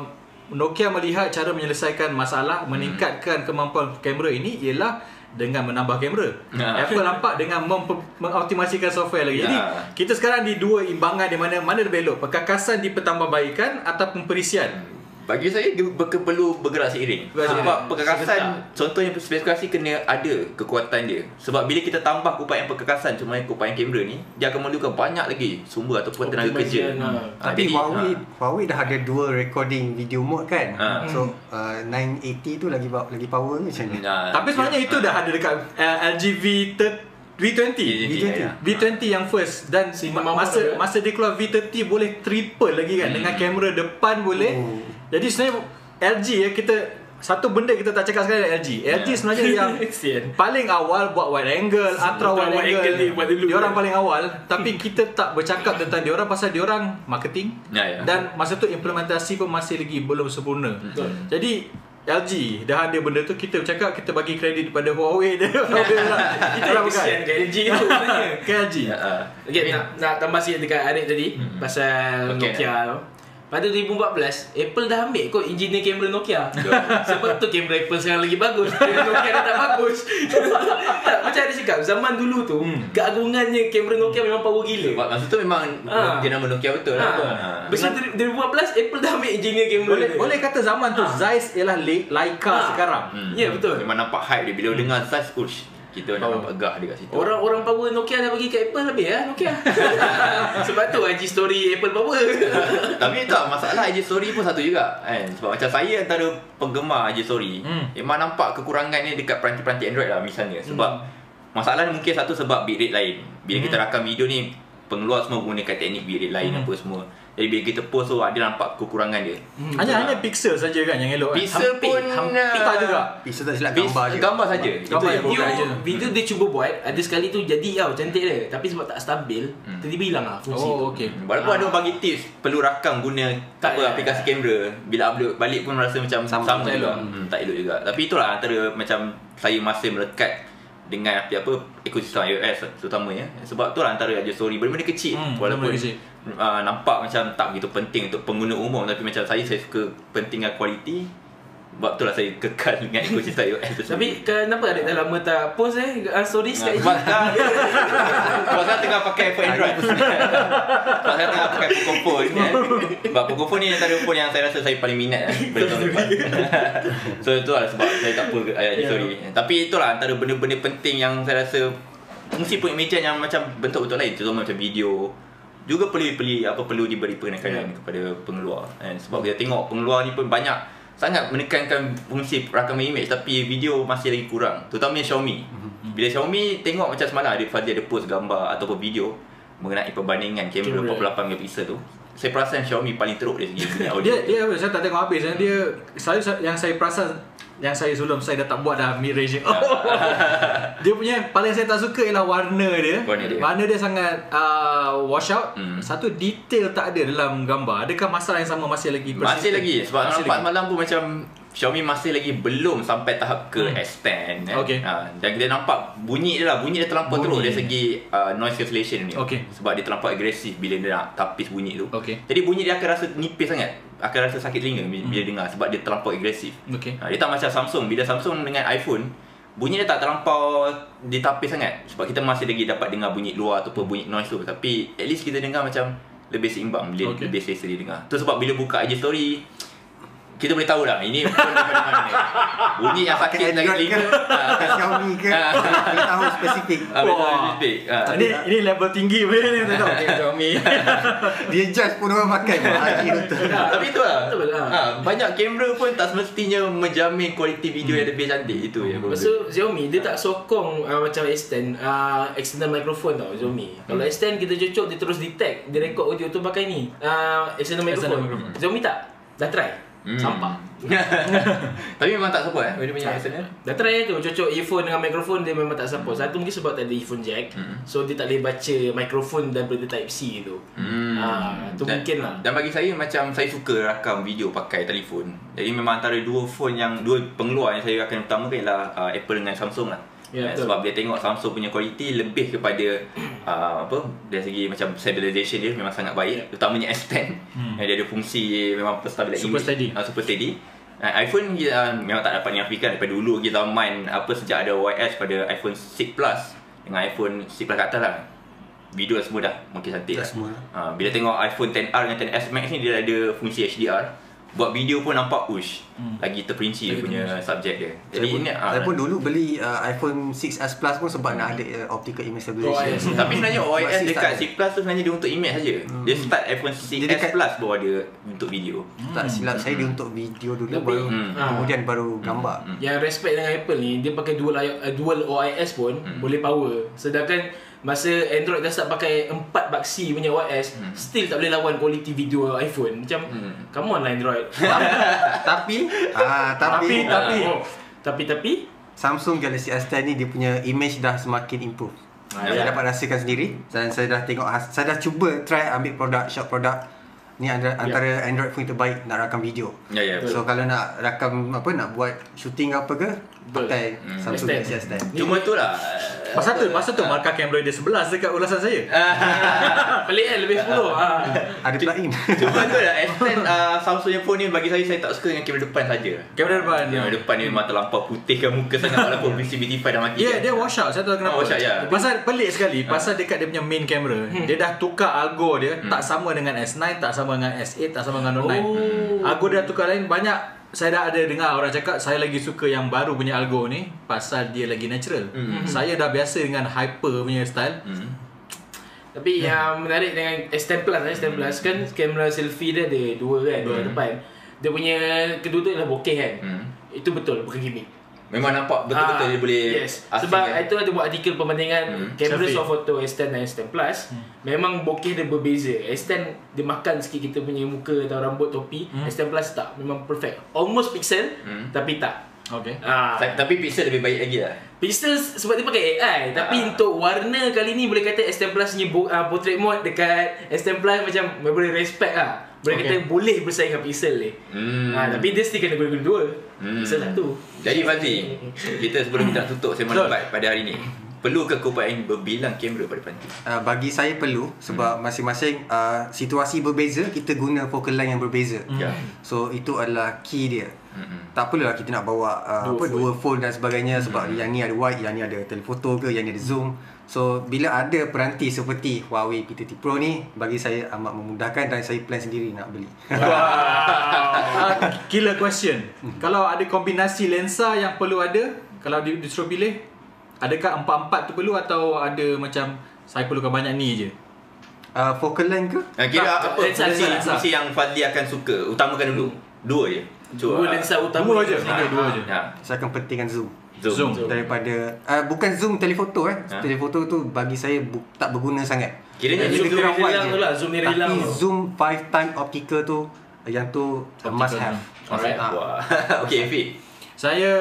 Nokia melihat cara menyelesaikan masalah meningkatkan kemampuan kamera ini ialah dengan menambah kamera. Ya. Apple nampak dengan mempe- mengoptimasikan software lagi. Ya. Jadi kita sekarang di dua imbangan di mana mana lebih elok, perkakasan dipertambahbaikan ataupun perisian. Bagi saya dia perlu bergerak seiring. Sebab seiring. perkakasan contohnya spesifikasi kena ada kekuatan dia. Sebab bila kita tambah kupaian perkakasan cuma kupaian kamera ni, dia akan memerlukan banyak lagi sumber ataupun tenaga kerja. Optimization, ha. Ah, Tapi jadi, Huawei ah, Huawei dah ada dua recording video mode kan. Ha. So uh, 980 tu lagi lagi power ke macam ni? ah, Tapi sebenarnya dia- itu dah ada dekat uh, LG V30 V20 V20, ya. V20 yang first dan Cinema masa masa dia keluar V30 boleh triple lagi kan Hmm. dengan kamera depan boleh. Oh. Jadi sebenarnya LG ya kita satu benda kita tak cakap sekarang LG. LG Ya. sebenarnya yang paling awal buat wide angle, ultra wide angle. angle dulu. Dia orang paling awal tapi kita tak bercakap tentang dia orang pasal dia orang marketing. Ya, ya. Dan masa tu implementasi pun masih lagi belum sempurna. Betul. Jadi LG dah ada benda tu kita bercakap kita bagi kredit pada Huawei dia. Huawei lah. Kita kesian bukan. LG tu sebenarnya. Ke LG. Ya, ah. Okay, nak, nak tambah sikit dekat Arif tadi Hmm. pasal Okay. Nokia tu. Pada 2014, Apple dah ambil kot engineer kamera Nokia. Sebab tu kamera Apple sekarang lagi bagus. Kamera Nokia dah tak bagus. tak, macam ada cakap, zaman dulu tu, Hmm. keagungannya kamera Nokia memang power gila. Sebab masa tu memang Ah. dia nama Nokia betul Ha. lah. Ha. Besar 2014, Apple dah ambil engineer kamera Boleh dia. boleh kata zaman tu Zeiss ialah Le- Leica Ah. sekarang. Hmm. Ya, betul. Memang nampak hype dia bila dengar Zeiss ush kita nak Oh. nampak gah dia kat situ. Orang-orang power Nokia dah bagi kat Apple habis ya Nokia. Sebab tu IG story Apple power. Tapi tak masalah IG story pun satu juga kan. Sebab macam saya antara penggemar IG story, Hmm. memang nampak kekurangannya dekat peranti-peranti Android lah misalnya. Sebab masalah ni mungkin satu sebab bitrate lain. Bila kita rakam video ni pengeluar semua menggunakan teknik bitrate lain Hmm. apa semua. Jadi bila kita post tu ada nampak kekurangan dia. Hanya hanya pixel saja kan yang elok kan. Pixel Hampir- pun hampir uh, tak juga. Pixel tak silap gambar je. Gambar saja. Itu Gambar yang je. Video, dia cuba buat Ada sekali tu jadi tau Cantik dia Tapi sebab tak stabil Hmm. Tiba-tiba hilang lah fungsi tu Oh okey. Walaupun ada orang bagi tips perlu rakam guna Tak, apa ya. aplikasi kamera bila upload balik pun rasa macam sama, Sama, juga. elok. Hmm, tak elok juga. Tapi itulah antara macam saya masih melekat dengan apa apa ekosistem iOS terutamanya. Sebab tu lah antara aja story benda-benda kecil Hmm, walaupun benda-benda kecil. Uh, nampak macam tak begitu penting untuk pengguna umum. Tapi macam saya saya suka pentingkan kualiti. Sebab tu lah saya kekal dengan ekosistem iOS tu. Tapi kenapa adik dah lama tak post eh? Uh, Stories kat IG sebab sekarang Sebab saya tengah pakai iPhone Android. Sebab saya tengah pakai Pocophone kan Sebab Pocophone ni antara phone yang saya rasa saya paling minat So itu lah sebab saya tak apa ayat Ya. sorry. Tapi itulah antara benda-benda penting yang saya rasa Fungsi pengimajan yang macam bentuk-bentuk lain. Terutama macam video juga perlu perlu apa perlu diberi penekanan Ya. kepada pengeluar kan. Sebab kita tengok pengeluar ni pun banyak sangat menekankan fungsi rakaman image tapi video masih lagi kurang. Terutama Xiaomi. Bila Xiaomi tengok macam semalam ada Fazli ada post gambar ataupun video mengenai perbandingan kamera Kamera. 48 megapixel tu saya perasan Xiaomi paling teruk dari segi audio Dia dia saya tak tengok habis. Dia selalu yang saya perasan yang saya sebelum saya dah tak buat dah mid range. dia punya paling saya tak suka ialah warna dia. Warna dia. Warna dia sangat uh, wash out. Hmm. Satu detail tak ada dalam gambar. Adakah masalah yang sama masih lagi Masih persistent? lagi sebab Masih nampak lagi. malam pun macam Xiaomi masih lagi belum sampai tahap ke Hmm. S10 eh. Okey. Ha, dan kita nampak bunyi dia lah, bunyi dia terlampau Bunyi. teruk dari segi uh, noise cancellation ni. Okey. Sebab dia terlampau agresif bila dia nak tapis bunyi tu. Okey. Jadi bunyi dia akan rasa nipis sangat. Akan rasa sakit telinga bila, bila dengar sebab dia terlampau agresif. Okey. Ha, dia tak macam Samsung. Bila Samsung dengan iPhone Bunyi dia tak terlampau ditapis sangat Sebab kita masih lagi dapat dengar bunyi luar Ataupun bunyi noise tu Tapi at least kita dengar macam Lebih seimbang Bila Okey. lebih selesa dia dengar Tu sebab bila buka IG story kita boleh tahu dah ini daripada mana. Bunyi yang sakit telinga. ke ah, Pakai Xiaomi ke Ah. Boleh tahu spesifik Ah, betul, Wah. spesifik. Ah. Ini ini level tinggi punya ni tu tahu. Xiaomi. Dia judge pun orang pakai Tapi tu lah. Betul lah. Banyak kamera pun tak semestinya menjamin kualiti video yang lebih cantik itu ya. Tu Xiaomi dia tak sokong uh, macam extend uh, external microphone tau Xiaomi. Kalau extend kita cocok dia terus detect, dia record audio tu pakai ni. Uh, external microphone. Xiaomi tak. Dah try. Hmm. Sampah. Tapi memang tak support eh Dia punya external. Dah try tu cocok earphone dengan mikrofon dia memang tak support. Satu mungkin sebab tak ada earphone jack. Hmm. So dia tak boleh baca mikrofon daripada type C tu. Hmm. Ah, tu dan, mungkin lah. Dan bagi saya macam saya suka rakam video pakai telefon. Jadi memang antara dua phone yang dua pengeluar yang saya akan utamakan ialah uh, Apple dengan Samsung lah. Ya, Eh, betul. sebab dia tengok Samsung punya kualiti lebih kepada uh, apa dari segi macam stabilization dia memang sangat baik utamanya S10 Hmm. yang dia ada fungsi memang stabilize Super steady. uh, super steady uh, iPhone uh, memang tak dapat dinafikan daripada dulu lagi zaman apa sejak ada OIS pada iPhone 6 Plus dengan iPhone 6 Plus kat atas lah video semua dah makin cantik Dah lah. semua. Ha, bila tengok iPhone 10R dengan 10s Max ni dia ada fungsi HDR. Buat video pun nampak ush. Hmm. Lagi terperinci dia Lagi punya terperinci. subjek dia. Saya Jadi pun, ini ah, saya pun dulu beli uh, iPhone 6s Plus pun sebab nak ada uh, optical image stabilization. OIS. tapi sebenarnya OIS dekat tak 6 Plus tu sebenarnya dia untuk image saja. Dia start iPhone 6s Dia dekat- Plus baru ada untuk video. Tak silap saya dia untuk video dulu Lebih. baru Hmm. kemudian baru gambar. Yang respect dengan Apple ni dia pakai dual uh, dual OIS pun Hmm. boleh power. Sedangkan masa Android dah start pakai 4 baksi punya OIS Hmm. still tak boleh lawan kualiti video iPhone. Macam Hmm. come on lah Android. tapi ah Tapi- tapi, tapi oh, tapi tapi Samsung Galaxy S10 ni dia punya image dah semakin improve. Ah, saya ya. dapat rasakan sendiri dan saya dah tengok has- saya dah cuba try ambil produk shot produk ni antara, antara Android phone terbaik nak rakam video. Ya ya. So kalau nak rakam apa nak buat shooting apa ke. Pakai Hmm. Samsung S10. Galaxy S10. Cuma tu lah. Masa tu, masa tu markah kamera dia 11 dekat ulasan saya. pelik kan lebih 10. ah. Ada plug-in. Cuma tu lah S10 uh, Samsung yang phone ni bagi saya saya tak suka dengan kamera depan saja. Kamera depan. Kamera depan ni memang terlampau putihkan muka sangat walaupun visibility dah mati. Ya, yeah, dia wash out. Saya tahu kenapa. Oh, wash out, ya. Pasal pelik sekali. Pasal dekat dia punya main camera, dia dah tukar algo dia tak sama dengan S9, tak sama dengan S8, tak sama dengan Note 9. Oh. Algo dia tukar lain banyak saya dah ada dengar orang cakap saya lagi suka yang baru punya algo ni pasal dia lagi natural. Saya dah biasa dengan hyper punya style. Hmm. Tapi yang menarik dengan S10 Plus eh, S10 Plus kan kamera selfie dia ada dua kan, dua depan. Dia punya kedua tu adalah bokeh kan. Hmm. Itu betul, bukan gimmick. Memang nampak betul-betul Ah, dia boleh yes. asing Sebab kan? itu ada buat artikel perbandingan Hmm. kamera soft photo S10 dan S10 Plus memang bokeh dia berbeza. S10 dia makan sikit kita punya muka atau rambut topi. S10 Plus tak, memang perfect. Almost pixel Hmm. tapi tak. Okay. Ah, Ta- Tapi pixel lebih baik lagi lah. Pixel sebab dia pakai AI Tapi Ah. untuk warna kali ni Boleh kata S10 Plus bo- uh, portrait mode Dekat S10 Plus macam Boleh respect lah Boleh Okay. kata boleh bersaing dengan Pixel ni Hmm. ha, Tapi dia still kena guna dua Hmm. Pixel satu Jadi Fazli, kita sebelum kita tutup sembang Betul. debat pada hari ni. Perlu ke kau buat berbilang kamera pada panti? Uh, bagi saya perlu sebab Hmm. masing-masing uh, situasi berbeza kita guna focal length yang berbeza. Ya. So itu adalah key dia. Mm-mm. Tak perlulah kita nak bawa uh, Dua apa phone. dua phone dan sebagainya sebab yang ni ada wide, yang ni ada telefoto ke, yang ni ada zoom. So bila ada peranti seperti Huawei P30 Pro ni bagi saya amat memudahkan dan saya plan sendiri nak beli. Uh, killer question. Kalau ada kombinasi lensa yang perlu ada, kalau di, disuruh pilih, adakah empat-empat tu perlu atau ada macam saya perlukan banyak ni je? uh, focal length ke? Ha, kira Tak, apa lensa, fungsi, lensa. fungsi yang Fazli akan suka? Utamakan dulu. Dua je. Dua lensa utama Dua je. Dua je. Ha. Saya akan pentingkan zoom. Zoom. Zoom. Daripada uh, bukan zoom telefoto eh. Ha? Telefoto tu bagi saya bu- tak berguna sangat. Kiranya Zoom Lebih ni kurang wide hilang je. tu lah, zoom ni Tapi hilang tu. zoom 5 time optical tu yang tu uh, must have. Alright. Wah. okay, Fi. Saya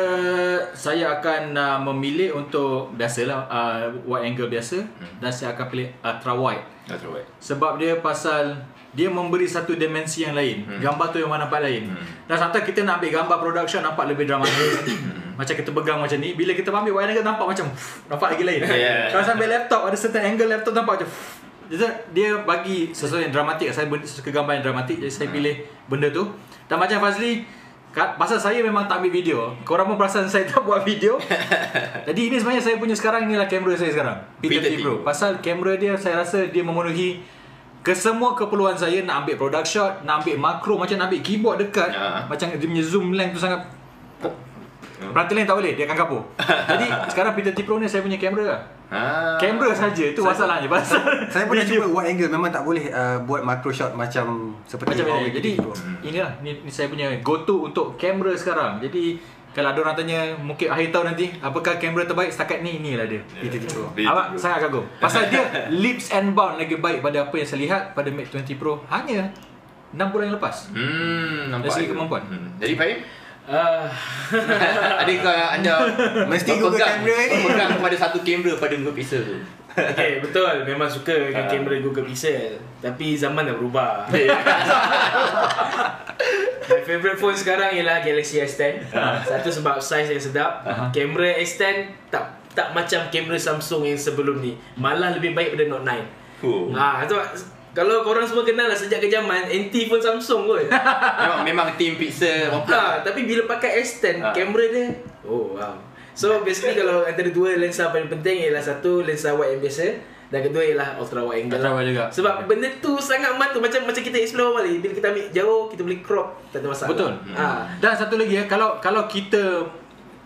saya akan uh, memilih untuk biasalah uh, wide angle biasa hmm. dan saya akan pilih ultra wide. That's right. Sebab dia pasal dia memberi satu dimensi yang lain. Hmm. Gambar tu memang nampak lain. Hmm. Dan sometimes kita nak ambil gambar production nampak lebih dramatik. macam kita pegang macam ni. Bila kita ambil wide angle nampak macam nampak lagi lain. Yeah. Kalau sambil laptop ada certain angle laptop nampak macam jadi dia bagi sesuatu yang dramatik. Saya suka gambar yang dramatik. Jadi saya pilih benda tu. Dan macam Fazli, pasal saya memang tak ambil video Korang pun perasan saya tak buat video Jadi ini sebenarnya saya punya sekarang Inilah kamera saya sekarang P30 Pro Pasal kamera dia saya rasa dia memenuhi Kesemua keperluan saya Nak ambil product shot Nak ambil makro Macam nak ambil keyboard dekat Ya. Macam dia punya zoom length tu sangat Peranti lain tak boleh Dia akan kapur Jadi sekarang P30 Pro ni saya punya kamera lah Ah. Kamera saja Itu masalahnya Pasal Saya pernah video- cuba wide angle memang tak boleh uh, buat macro shot macam seperti macam Huawei ni. Jadi P30 Pro. inilah ni, ni saya punya go to untuk kamera sekarang. Jadi kalau ada orang tanya mungkin akhir tahun nanti apakah kamera terbaik setakat ni inilah dia. P30 Pro. P30 Awak sangat kagum. Pasal dia leaps and bound lagi baik pada apa yang saya lihat pada Mate 20 Pro hanya 6 bulan yang lepas. Hmm, nampak. Dari segi kemampuan. Hmm. Jadi Fahim, Ah, adakah anda Mesti Google berpegang- kamera ni. berpegang kepada satu kamera pada Google Pixel tu? Okay, betul. Memang suka dengan Ah. kamera Google Pixel. Tapi zaman dah berubah. My favourite phone sekarang ialah Galaxy S10. Satu sebab saiz yang sedap. Kamera S10 tak tak macam kamera Samsung yang sebelum ni. Malah lebih baik daripada Note 9. Oh. Ha, tu kalau korang semua kenal lah sejak kejaman anti phone Samsung kot. memang memang team Pixel ha, tapi bila pakai S10, Ha. kamera dia oh wow. So basically kalau antara dua lensa paling penting ialah satu lensa wide yang biasa dan kedua ialah ultra wide angle. Ultra wide juga. Sebab benda tu sangat mantul macam macam kita explore ni. Bila kita ambil jauh, kita boleh crop, tak ada masalah. Betul. Ha. Dan satu lagi ya, kalau kalau kita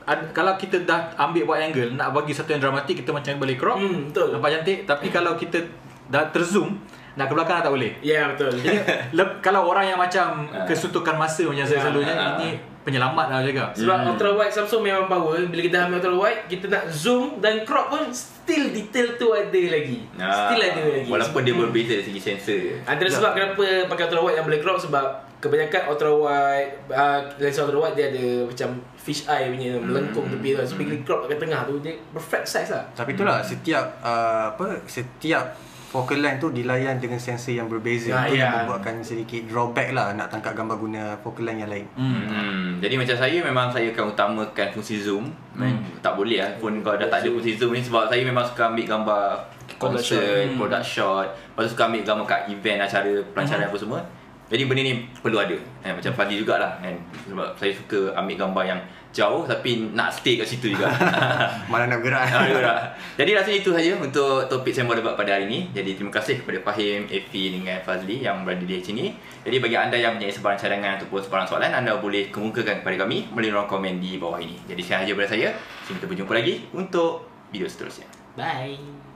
ad- kalau kita dah ambil wide angle nak bagi satu yang dramatik kita macam boleh crop. Hmm, betul. Nampak cantik tapi kalau kita dah terzoom nak ke belakang tak boleh. Ya, yeah, betul. Jadi le- kalau orang yang macam kesuntukan masa macam saya Ya, selalunya ah. ini penyelamat lah juga. Sebab Hmm. ultra wide Samsung memang power. Bila kita ambil ultra wide, kita nak zoom dan crop pun still detail tu ada lagi. Ah, Still ada lagi. Walaupun dia berbeza dari segi sensor. Antara Ya. sebab kenapa pakai ultra wide yang boleh crop sebab kebanyakan ultra wide uh, lensa ultra wide dia ada macam fish eye punya melengkung tepi tu. So bila crop kat tengah tu dia perfect size lah. Tapi itulah setiap uh, apa setiap focal length tu dilayan dengan sensor yang berbeza Ya, itu ya. yang membuatkan sedikit drawback lah nak tangkap gambar guna focal length yang lain. Hmm. Jadi macam saya memang saya akan utamakan fungsi zoom. Hmm. Tak boleh lah pun kalau dah tak ada fungsi zoom ni sebab saya memang suka ambil gambar concert, product shot. Lepas tu suka ambil gambar kat event acara pelancaran apa semua. Jadi benda ni perlu ada. Eh, macam Fadli jugalah kan. Sebab saya suka ambil gambar yang jauh tapi nak stay kat situ juga. Mana nak bergerak. Ah, betul tak? Jadi rasanya itu saja untuk topik sembang debat pada hari ini. Jadi terima kasih kepada Fahim, Efi dengan Fazli yang berada di sini. Jadi bagi anda yang mempunyai sebarang cadangan ataupun sebarang soalan, anda boleh kemukakan kepada kami melalui ruang komen di bawah ini. Jadi sekian saja daripada saya. Sampai kita berjumpa lagi untuk video seterusnya. Bye.